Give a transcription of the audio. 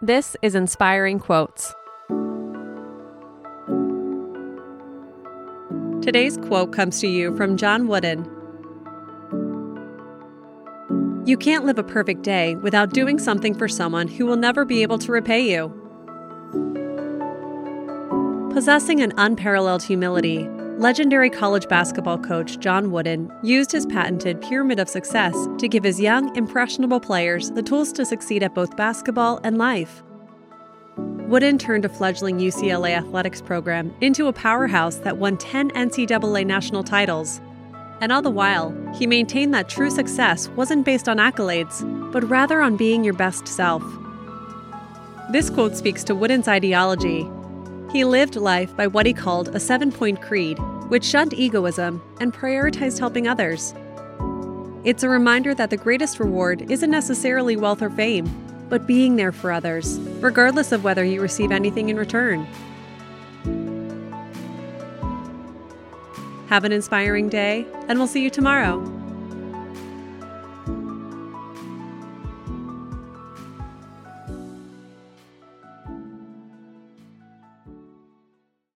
This is Inspiring Quotes. Today's quote comes to you from John Wooden. You can't live a perfect day without doing something for someone who will never be able to repay you. Possessing an unparalleled humility, legendary college basketball coach John Wooden used his patented pyramid of success to give his young, impressionable players the tools to succeed at both basketball and life. Wooden turned a fledgling UCLA athletics program into a powerhouse that won 10 NCAA national titles. And all the while, he maintained that true success wasn't based on accolades, but rather on being your best self. This quote speaks to Wooden's ideology he lived life by what he called a seven point creed, which shunned egoism and prioritized helping others. It's a reminder that the greatest reward isn't necessarily wealth or fame, but being there for others, regardless of whether you receive anything in return. Have an inspiring day, and we'll see you tomorrow.